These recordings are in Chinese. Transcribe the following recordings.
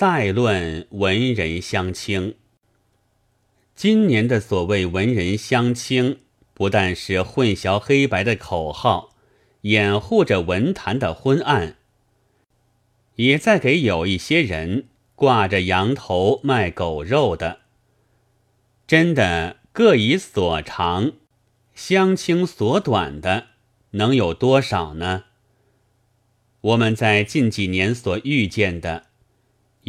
再论文人相轻。今年的所谓文人相轻，不但是混淆黑白的口号，掩护着文坛的昏暗，也在给有一些人挂着羊头卖狗肉的。真的各以所长，相轻所短的，能有多少呢？我们在近几年所遇见的，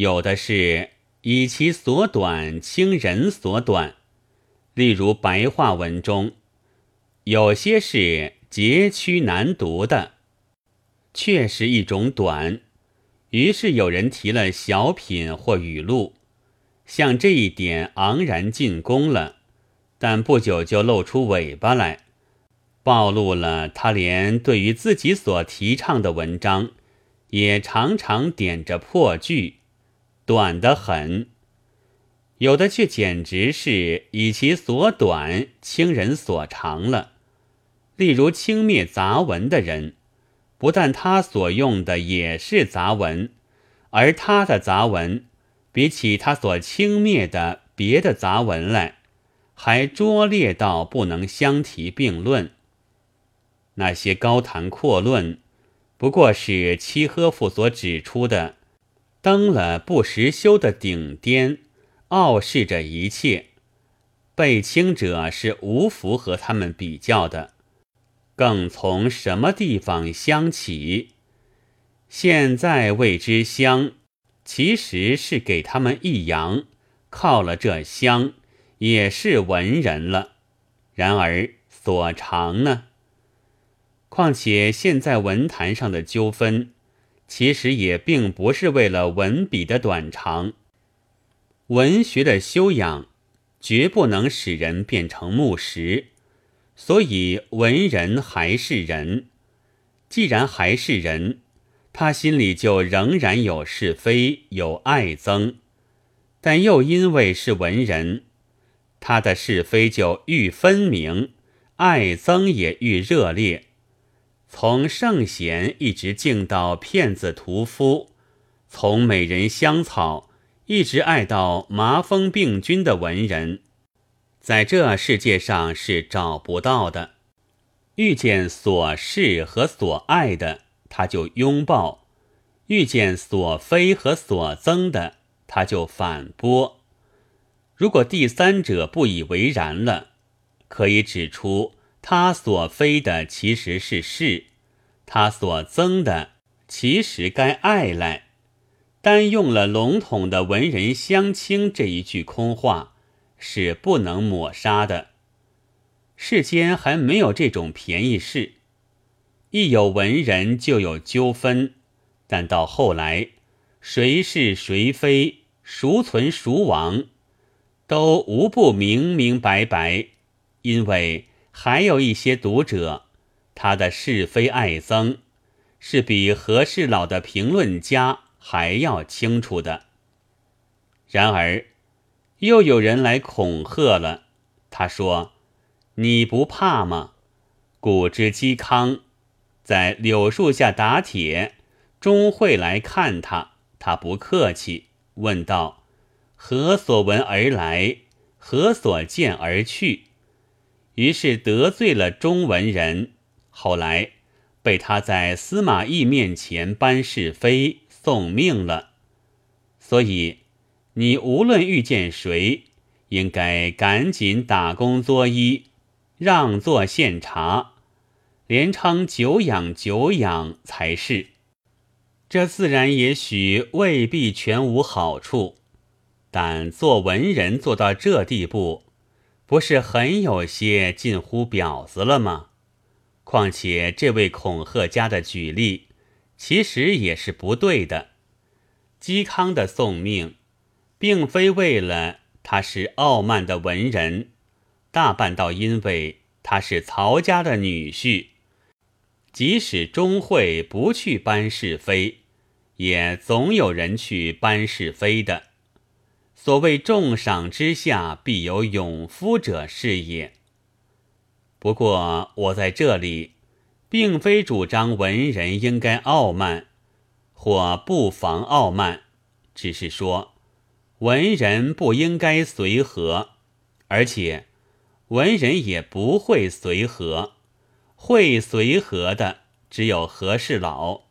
有的是。以其所短轻人所短，例如白话文中，有些是截曲难读的，确实一种短。于是有人提了小品或语录，向这一点昂然进攻了，但不久就露出尾巴来，暴露了他连对于自己所提倡的文章，也常常点着破句。短得很，有的却简直是以其所短轻人所长了。例如轻蔑杂文的人，不但他所用的也是杂文，而他的杂文比起他所轻蔑的别的杂文来，还拙劣到不能相提并论。那些高谈阔论，不过是契诃夫所指出的。登了不时修的顶巅，傲视着一切。被轻者是无福和他们比较的，更从什么地方相起？现在谓之乡，其实是给他们一扬，靠了这乡，也是文人了。然而所长呢？况且现在文坛上的纠纷。其实也并不是为了文笔的短长，文学的修养绝不能使人变成木石，所以文人还是人。既然还是人，他心里就仍然有是非，有爱憎，但又因为是文人，他的是非就愈分明，爱憎也愈热烈。从圣贤一直敬到骗子屠夫，从美人香草一直爱到麻风病菌的文人，在这世界上是找不到的。遇见所是和所爱的，他就拥抱；遇见所非和所憎的，他就反驳。如果第三者不以为然了，可以指出。他所非的其实是是，他所增的其实该爱来，单用了笼统的“文人相轻”这一句空话，是不能抹杀的。世间还没有这种便宜事，一有文人就有纠纷，但到后来，谁是谁非，孰存孰亡，都无不明明白白，因为。还有一些读者，他的是非爱憎，是比何世老的评论家还要清楚的。然而，又有人来恐吓了。他说：“你不怕吗？”古之嵇康在柳树下打铁，终会来看他。他不客气，问道：“何所闻而来？何所见而去？”于是得罪了中文人，后来被他在司马懿面前搬是非、送命了。所以，你无论遇见谁，应该赶紧打工作揖，让座献茶，连称久仰久仰才是。这自然也许未必全无好处，但做文人做到这地步。不是很有些近乎婊子了吗？况且这位恐吓家的举例，其实也是不对的。嵇康的送命，并非为了他是傲慢的文人，大半倒因为他是曹家的女婿。即使钟会不去搬是非，也总有人去搬是非的。所谓重赏之下必有勇夫者是也。不过我在这里，并非主张文人应该傲慢，或不妨傲慢，只是说文人不应该随和，而且文人也不会随和，会随和的只有和事佬。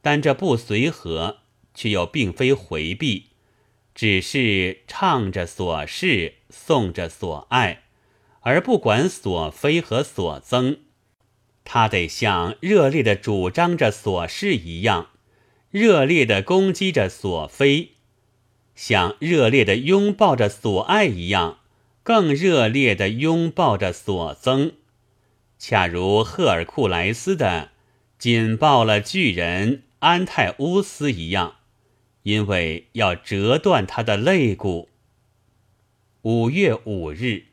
但这不随和，却又并非回避，只是唱着所事，颂着所爱，而不管所非和所增。他得像热烈的主张着所事一样，热烈的攻击着所非；像热烈的拥抱着所爱一样，更热烈的拥抱着所增。恰如赫尔库莱斯的紧抱了巨人。安泰乌斯一样，因为要折断他的肋骨。五月五日。